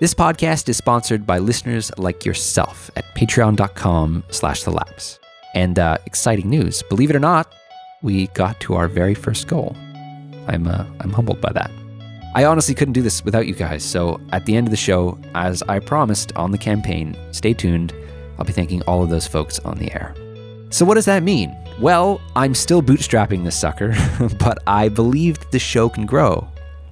This podcast is sponsored by listeners like yourself at patreon.com slash the lapse. And uh, exciting news, believe it or not, we got to our very first goal. I'm, uh, I'm humbled by that. I honestly couldn't do this without you guys, so at the end of the show, as I promised on the campaign, stay tuned. I'll be thanking all of those folks on the air. So, what does that mean? Well, I'm still bootstrapping this sucker, but I believe the show can grow.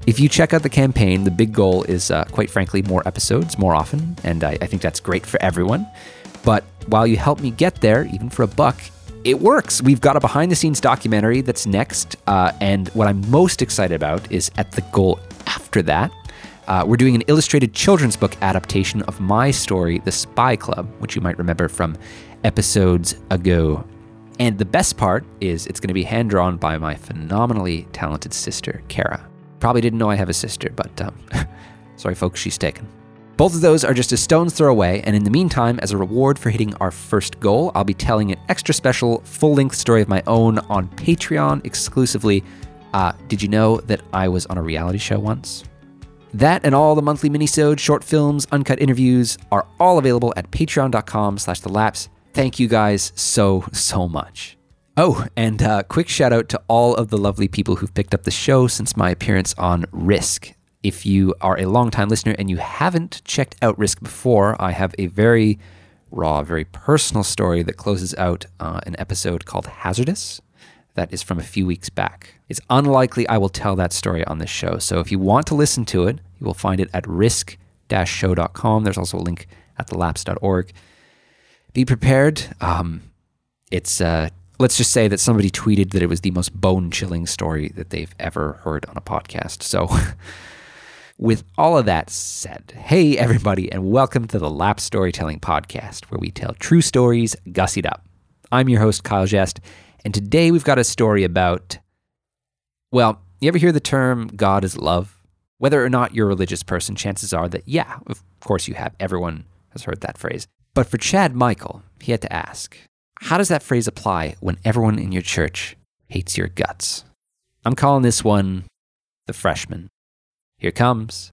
If you check out the campaign, the big goal is, uh, quite frankly, more episodes more often, and I, I think that's great for everyone. But while you help me get there, even for a buck, it works. We've got a behind the scenes documentary that's next. Uh, and what I'm most excited about is at the goal after that. Uh, we're doing an illustrated children's book adaptation of my story, The Spy Club, which you might remember from episodes ago. And the best part is it's going to be hand drawn by my phenomenally talented sister, Kara. Probably didn't know I have a sister, but um, sorry, folks, she's taken. Both of those are just a stone's throw away, and in the meantime, as a reward for hitting our first goal, I'll be telling an extra special full length story of my own on Patreon exclusively. Uh, did you know that I was on a reality show once? That and all the monthly minisodes, short films, uncut interviews are all available at patreon.com slash the lapse. Thank you guys so, so much. Oh, and uh, quick shout out to all of the lovely people who've picked up the show since my appearance on Risk. If you are a longtime listener and you haven't checked out Risk before, I have a very raw, very personal story that closes out uh, an episode called Hazardous. That is from a few weeks back. It's unlikely I will tell that story on this show. So if you want to listen to it, you will find it at risk show.com. There's also a link at thelapse.org. Be prepared. Um, it's, uh, let's just say that somebody tweeted that it was the most bone chilling story that they've ever heard on a podcast. So. With all of that said, hey everybody, and welcome to the Lapse Storytelling Podcast, where we tell true stories gussied up. I'm your host, Kyle Jest, and today we've got a story about, well, you ever hear the term God is love? Whether or not you're a religious person, chances are that, yeah, of course you have. Everyone has heard that phrase. But for Chad Michael, he had to ask, how does that phrase apply when everyone in your church hates your guts? I'm calling this one the freshman. Here comes.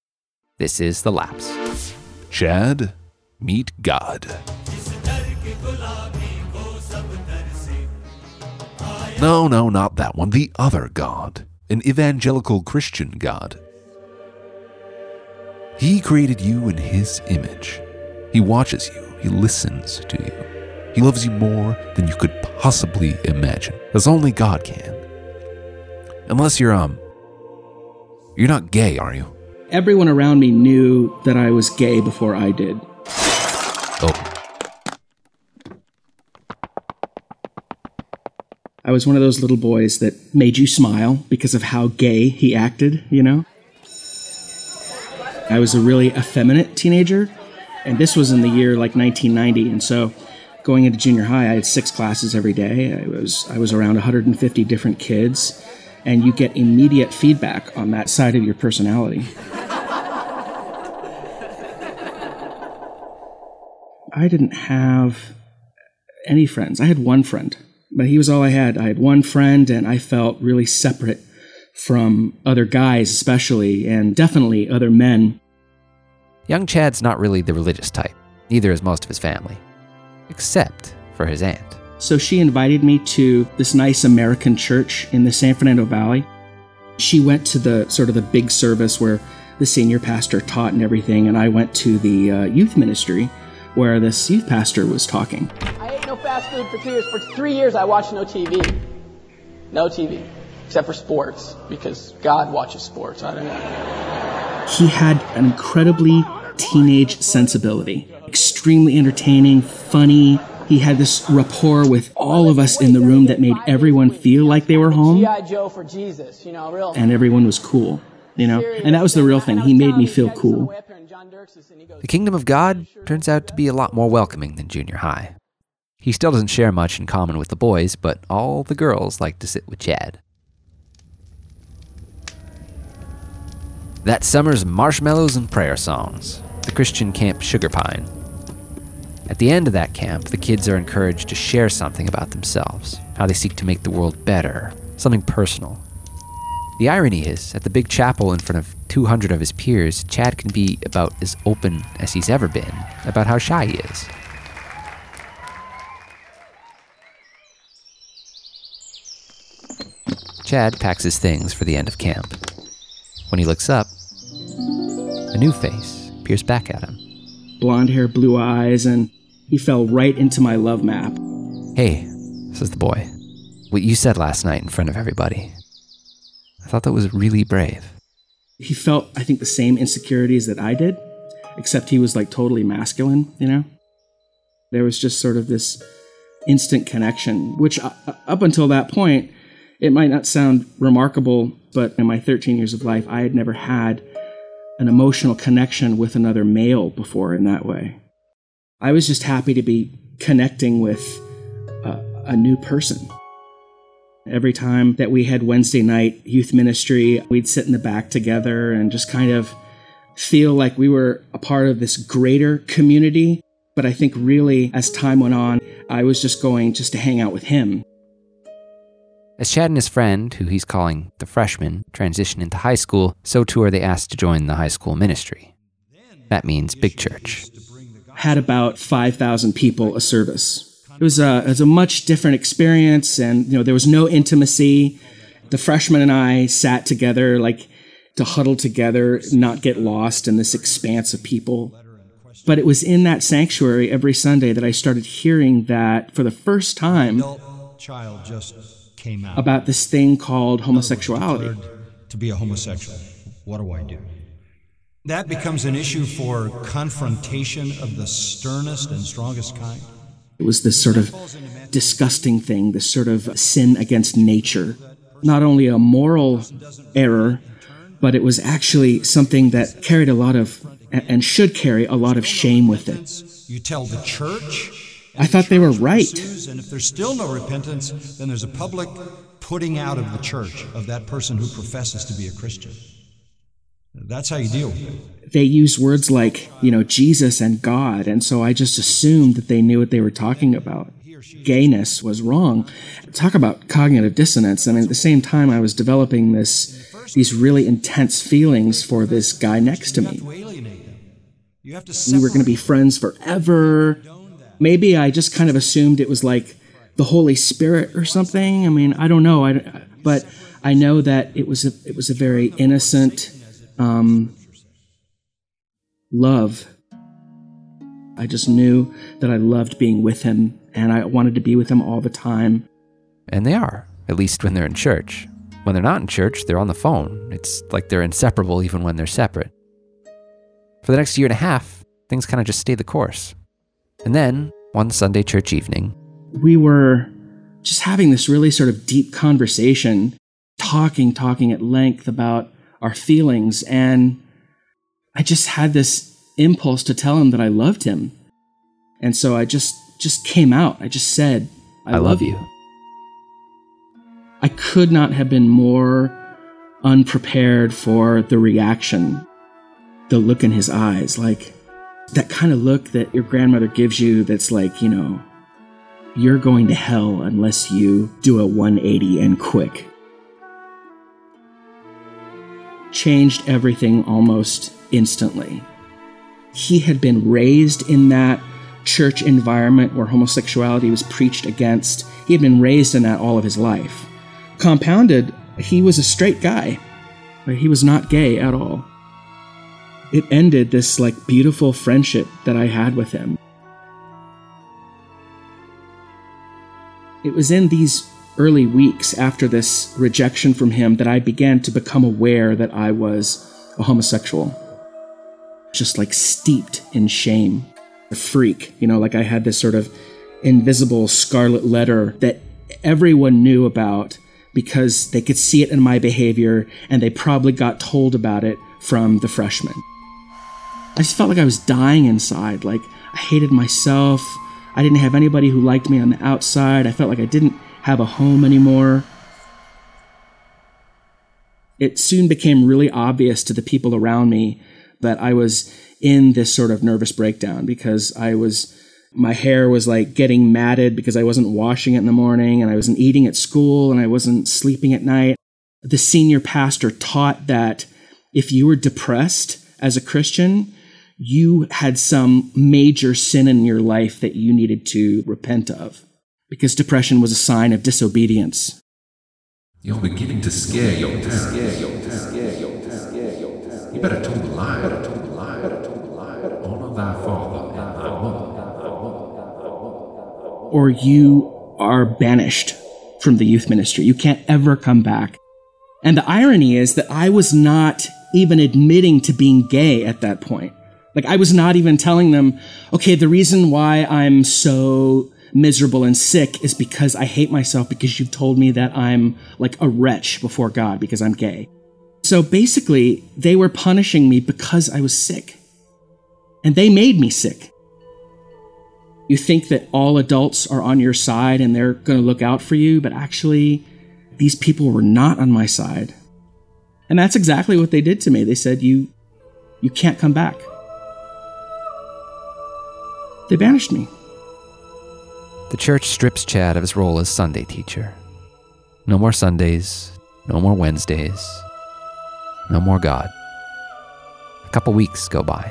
This is The Lapse. Chad, meet God. No, no, not that one. The other God. An evangelical Christian God. He created you in His image. He watches you. He listens to you. He loves you more than you could possibly imagine, as only God can. Unless you're, um, you're not gay, are you? Everyone around me knew that I was gay before I did. Oh, I was one of those little boys that made you smile because of how gay he acted, you know? I was a really effeminate teenager, and this was in the year like 1990, and so going into junior high, I had six classes every day. I was I was around 150 different kids, and you get immediate feedback on that side of your personality. I didn't have any friends. I had one friend, but he was all I had. I had one friend, and I felt really separate from other guys, especially, and definitely other men. Young Chad's not really the religious type, neither is most of his family, except for his aunt. So she invited me to this nice American church in the San Fernando Valley. She went to the sort of the big service where the senior pastor taught and everything, and I went to the uh, youth ministry where this youth pastor was talking. I ate no fast food for two years. For three years, I watched no TV. No TV. Except for sports, because God watches sports. I don't know. He had an incredibly teenage sensibility, extremely entertaining, funny. He had this rapport with all of us in the room that made everyone feel like they were home G.I. Joe for Jesus, you know, real. and everyone was cool, you know? And that was the real thing. He made me feel cool. The kingdom of God turns out to be a lot more welcoming than junior high. He still doesn't share much in common with the boys, but all the girls like to sit with Chad. That summer's marshmallows and prayer songs, the Christian camp Sugar Pine. At the end of that camp, the kids are encouraged to share something about themselves, how they seek to make the world better, something personal. The irony is, at the big chapel in front of 200 of his peers, Chad can be about as open as he's ever been about how shy he is. Chad packs his things for the end of camp. When he looks up, a new face peers back at him. Blonde hair, blue eyes, and he fell right into my love map. Hey, says the boy. What you said last night in front of everybody. I thought that was really brave. He felt, I think, the same insecurities that I did, except he was like totally masculine, you know? There was just sort of this instant connection, which uh, up until that point, it might not sound remarkable, but in my 13 years of life, I had never had an emotional connection with another male before in that way. I was just happy to be connecting with a, a new person. Every time that we had Wednesday night youth ministry, we'd sit in the back together and just kind of feel like we were a part of this greater community. But I think really, as time went on, I was just going just to hang out with him. As Chad and his friend, who he's calling the freshman, transition into high school, so too are they asked to join the high school ministry. That means big church. Had about 5,000 people a service. It was a, it was a much different experience, and you know there was no intimacy. The freshman and I sat together, like to huddle together, not get lost in this expanse of people. But it was in that sanctuary every Sunday that I started hearing that for the first time. Child just came out about this thing called homosexuality. To be a homosexual, what do I do? That becomes an issue for confrontation of the sternest and strongest kind. It was this sort of disgusting thing, this sort of sin against nature. Not only a moral error, but it was actually something that carried a lot of, and should carry a lot of shame with it. You tell the church I thought they were right. And if there's still no repentance, then there's a public putting out of the church of that person who professes to be a Christian. That's how you deal with it. They use words like, you know, Jesus and God, and so I just assumed that they knew what they were talking about. Gayness was wrong. Talk about cognitive dissonance. I mean, at the same time, I was developing this these really intense feelings for this guy next to me. We were going to be friends forever maybe I just kind of assumed it was like the Holy Spirit or something. I mean, I don't know. I, but I know that it was a, it was a very innocent um, love. I just knew that I loved being with him and I wanted to be with him all the time. And they are, at least when they're in church. When they're not in church, they're on the phone. It's like they're inseparable even when they're separate. For the next year and a half, things kind of just stay the course. And then, one Sunday church evening, we were just having this really sort of deep conversation, talking, talking at length about our feelings. And I just had this impulse to tell him that I loved him. And so I just just came out. I just said, I, I love, love you. I could not have been more unprepared for the reaction, the look in his eyes. Like, that kind of look that your grandmother gives you that's like, you know, you're going to hell unless you do a 180 and quick. Changed everything almost instantly. He had been raised in that church environment where homosexuality was preached against. He had been raised in that all of his life. Compounded, he was a straight guy. but He was not gay at all it ended this like beautiful friendship that I had with him. It was in these early weeks after this rejection from him that I began to become aware that I was a homosexual. Just like steeped in shame, a freak, you know, like I had this sort of invisible scarlet letter that everyone knew about because they could see it in my behavior and they probably got told about it from the freshmen. I just felt like I was dying inside. Like I hated myself. I didn't have anybody who liked me on the outside. I felt like I didn't have a home anymore. It soon became really obvious to the people around me that I was in this sort of nervous breakdown because I was my hair was like getting matted because I wasn't washing it in the morning and I wasn't eating at school and I wasn't sleeping at night. the senior pastor taught that if you were depressed as a Christian, you had some major sin in your life that you needed to repent of because depression was a sign of disobedience. You're beginning to scare your parents. You better tell the lie. Better tell the lie. Better tell the lie. Honor thy father and thy mother. Or you are banished from the youth ministry. You can't ever come back. And the irony is that I was not even admitting to being gay at that point. Like I was not even telling them, okay, the reason why I'm so miserable and sick is because I hate myself because you've told me that I'm like a wretch before God because I'm gay. So basically, they were punishing me because I was sick. And they made me sick. You think that all adults are on your side and they're going to look out for you, but actually, these people were not on my side. And that's exactly what they did to me. They said, You, you can't come back. They banished me. The church strips Chad of his role as Sunday teacher. No more Sundays, no more Wednesdays, no more God. A couple weeks go by.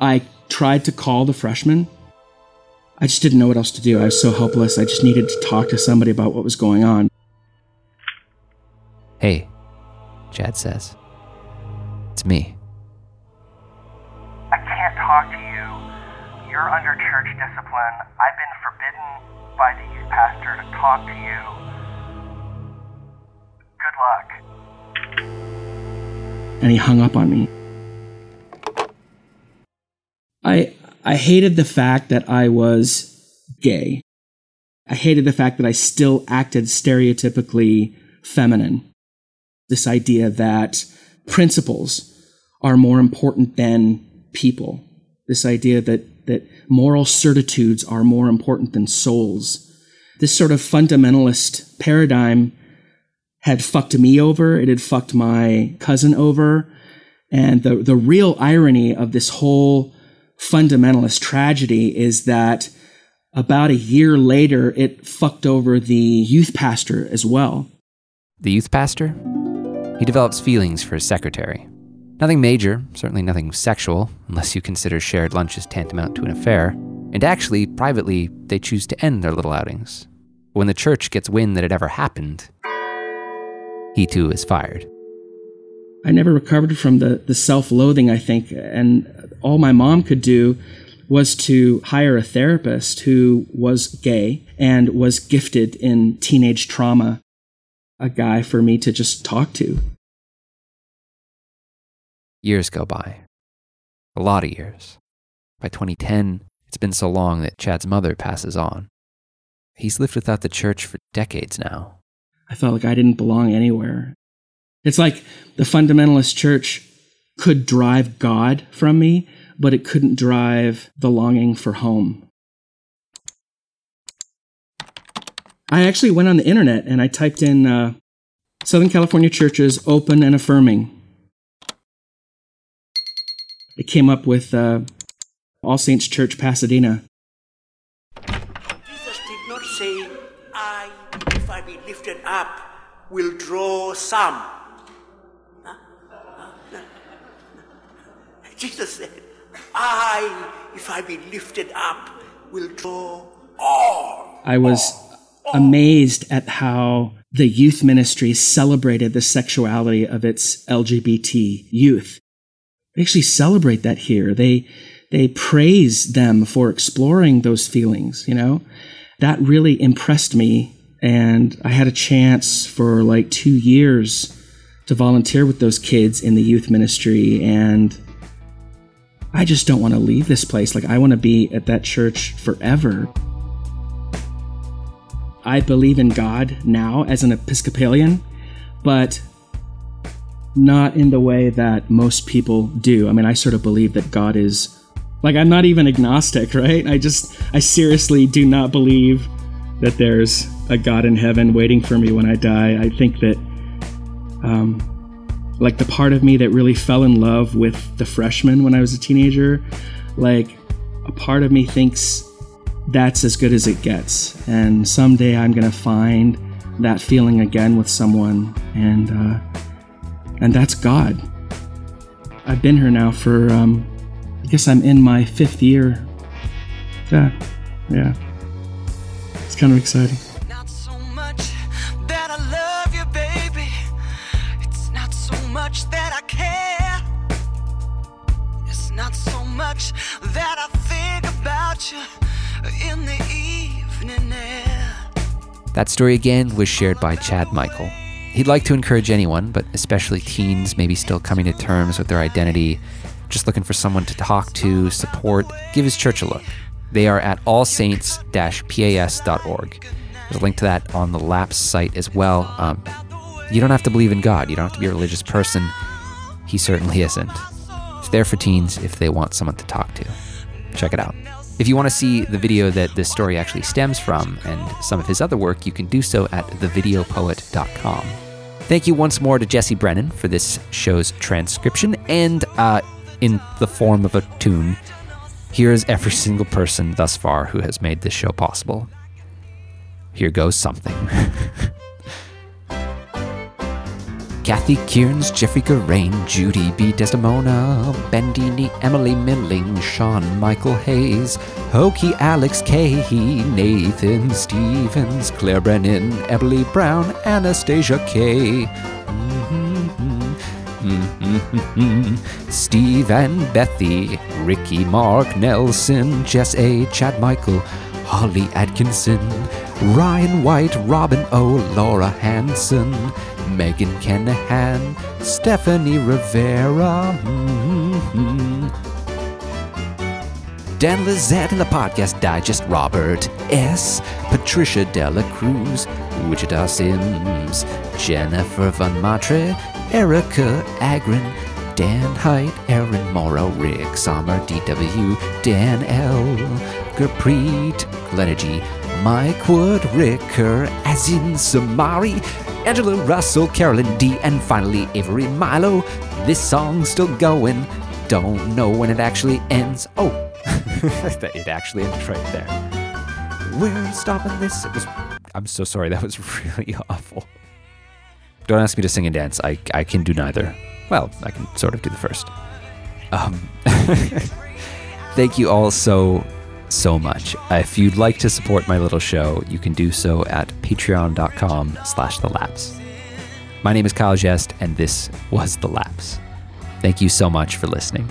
I tried to call the freshman. I just didn't know what else to do. I was so helpless. I just needed to talk to somebody about what was going on. Hey, Chad says. It's me. I can't talk to you. You're under church discipline. I've been forbidden by the youth pastor to talk to you. Good luck. and he hung up on me. I I hated the fact that I was gay. I hated the fact that I still acted stereotypically feminine. This idea that principles are more important than people. This idea that that moral certitudes are more important than souls. This sort of fundamentalist paradigm had fucked me over. It had fucked my cousin over. And the, the real irony of this whole fundamentalist tragedy is that about a year later, it fucked over the youth pastor as well. The youth pastor? He develops feelings for his secretary. Nothing major, certainly nothing sexual, unless you consider shared lunches tantamount to an affair. And actually, privately, they choose to end their little outings. When the church gets wind that it ever happened, he too is fired. I never recovered from the, the self loathing, I think. And all my mom could do was to hire a therapist who was gay and was gifted in teenage trauma, a guy for me to just talk to. Years go by. A lot of years. By 2010, it's been so long that Chad's mother passes on. He's lived without the church for decades now. I felt like I didn't belong anywhere. It's like the fundamentalist church could drive God from me, but it couldn't drive the longing for home. I actually went on the internet and I typed in uh, Southern California churches open and affirming. It came up with uh, All Saints Church Pasadena. Jesus did not say, I, if I be lifted up, will draw some. Huh? Huh? Jesus said, I, if I be lifted up, will draw all. I was amazed at how the youth ministry celebrated the sexuality of its LGBT youth. They actually celebrate that here. They they praise them for exploring those feelings, you know? That really impressed me and I had a chance for like 2 years to volunteer with those kids in the youth ministry and I just don't want to leave this place. Like I want to be at that church forever. I believe in God now as an Episcopalian, but not in the way that most people do. I mean, I sort of believe that God is like I'm not even agnostic, right? I just I seriously do not believe that there's a God in heaven waiting for me when I die. I think that um like the part of me that really fell in love with the freshman when I was a teenager, like a part of me thinks that's as good as it gets. And someday I'm going to find that feeling again with someone, and uh, and that's God. I've been here now for um, I guess I'm in my fifth year. Yeah, yeah. It's kind of exciting. Not so much that I love you, baby. It's not so much that I care. It's not so much that I think about you in the evening air. That story again was shared by Chad Michael. He'd like to encourage anyone, but especially teens maybe still coming to terms with their identity, just looking for someone to talk to, support, give his church a look. They are at allsaints-pas.org. There's a link to that on the Lapse site as well. Um, you don't have to believe in God. You don't have to be a religious person. He certainly isn't. It's there for teens if they want someone to talk to. Check it out. If you want to see the video that this story actually stems from and some of his other work, you can do so at thevideopoet.com. Thank you once more to Jesse Brennan for this show's transcription and uh, in the form of a tune. Here is every single person thus far who has made this show possible. Here goes something. Kathy Kearns, Jeffrey Garain, Judy B. Desdemona, Bendini, Emily Milling, Sean Michael Hayes, Hokey Alex Cahey, Nathan Stevens, Claire Brennan, Emily Brown, Anastasia K. Steve and Bethy, Ricky Mark Nelson, Jess A. Chad Michael, Holly Atkinson, Ryan White, Robin O. Laura Hanson, Megan Kenahan, Stephanie Rivera. mhm. Dan Lizette in the podcast digest, Robert S., Patricia Dela Cruz, Wichita Sims, Jennifer Van Matre, Erica Agron, Dan Height, Aaron Morrow, Rick Sommer, DW, Dan L, Gurpreet, Glenergy, Mike Wood, Ricker, Azin Samari, Angela Russell, Carolyn D, and finally Avery Milo. This song's still going. Don't know when it actually ends. Oh, it actually ends right there. We're stopping this. It was. I'm so sorry. That was really awful. Don't ask me to sing and dance. I, I can do neither. Well, I can sort of do the first. Um, thank you all so, so much. If you'd like to support my little show, you can do so at patreon.com slash the lapse. My name is Kyle Jest, and this was The Lapse. Thank you so much for listening.